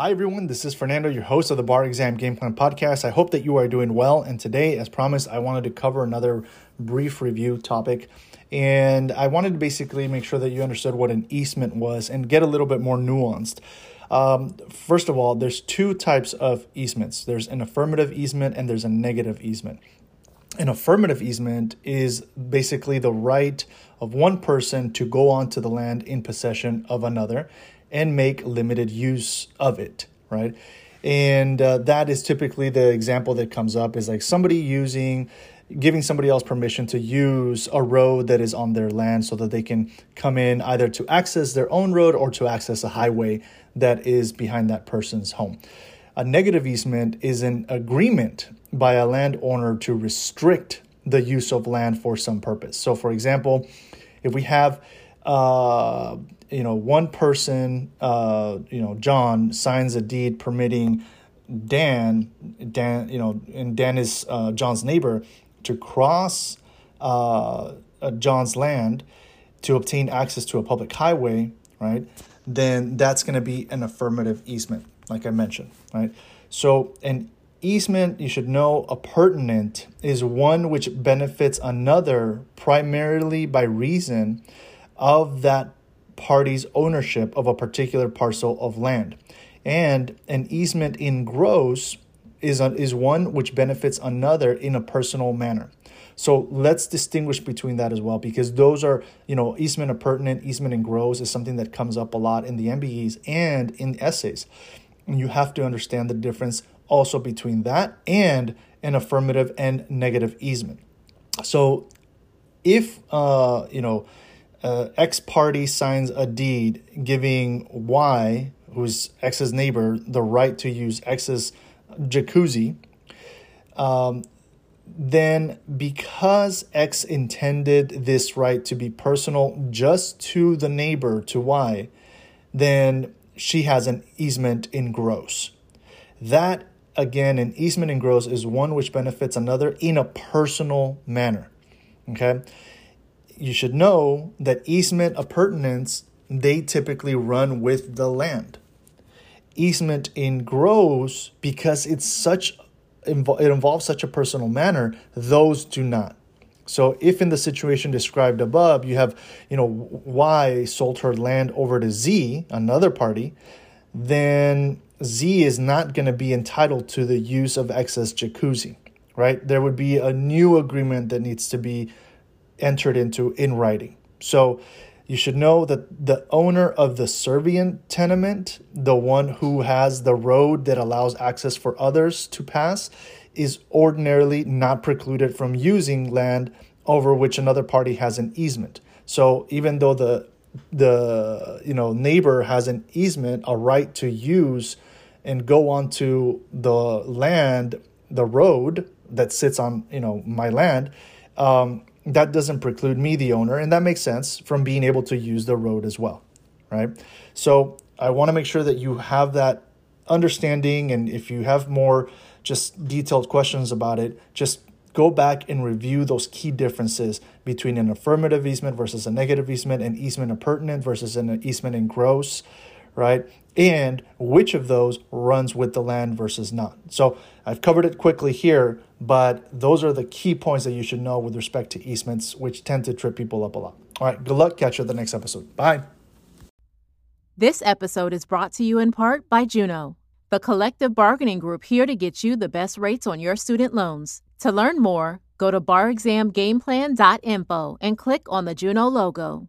Hi, everyone. This is Fernando, your host of the Bar Exam Game Plan Podcast. I hope that you are doing well. And today, as promised, I wanted to cover another brief review topic. And I wanted to basically make sure that you understood what an easement was and get a little bit more nuanced. Um, first of all, there's two types of easements there's an affirmative easement and there's a negative easement. An affirmative easement is basically the right of one person to go onto the land in possession of another and make limited use of it, right? And uh, that is typically the example that comes up is like somebody using, giving somebody else permission to use a road that is on their land so that they can come in either to access their own road or to access a highway that is behind that person's home. A negative easement is an agreement by a landowner to restrict the use of land for some purpose. So, for example, if we have uh, you know, one person, uh, you know, John signs a deed permitting Dan, Dan, you know, and Dan is uh, John's neighbor, to cross uh, John's land to obtain access to a public highway, right? Then that's going to be an affirmative easement, like I mentioned, right? So an easement, you should know, appurtenant is one which benefits another primarily by reason of that party's ownership of a particular parcel of land. And an easement in gross is, a, is one which benefits another in a personal manner. So let's distinguish between that as well, because those are, you know, easement appurtenant, easement in gross is something that comes up a lot in the MBEs and in essays. And you have to understand the difference also between that and an affirmative and negative easement. So if, uh, you know, uh, X party signs a deed giving Y, who's X's neighbor, the right to use X's jacuzzi, um, then because X intended this right to be personal just to the neighbor, to Y, then she has an easement in gross. That, again, an easement in gross is one which benefits another in a personal manner. Okay? You should know that easement appurtenance they typically run with the land. Easement in gross because it's such it involves such a personal manner, those do not. So if in the situation described above, you have, you know, Y sold her land over to Z, another party, then Z is not going to be entitled to the use of X's jacuzzi, right? There would be a new agreement that needs to be entered into in writing. So you should know that the owner of the servient tenement, the one who has the road that allows access for others to pass, is ordinarily not precluded from using land over which another party has an easement. So even though the the you know neighbor has an easement, a right to use and go onto the land, the road that sits on you know my land, um, that doesn't preclude me, the owner, and that makes sense from being able to use the road as well, right? So I want to make sure that you have that understanding, and if you have more just detailed questions about it, just go back and review those key differences between an affirmative easement versus a negative easement, an easement appurtenant versus an easement in gross, right? And which of those runs with the land versus not. So I've covered it quickly here, but those are the key points that you should know with respect to easements, which tend to trip people up a lot. All right, good luck. Catch you at the next episode. Bye. This episode is brought to you in part by Juno, the collective bargaining group here to get you the best rates on your student loans. To learn more, go to barexamgameplan.info and click on the Juno logo.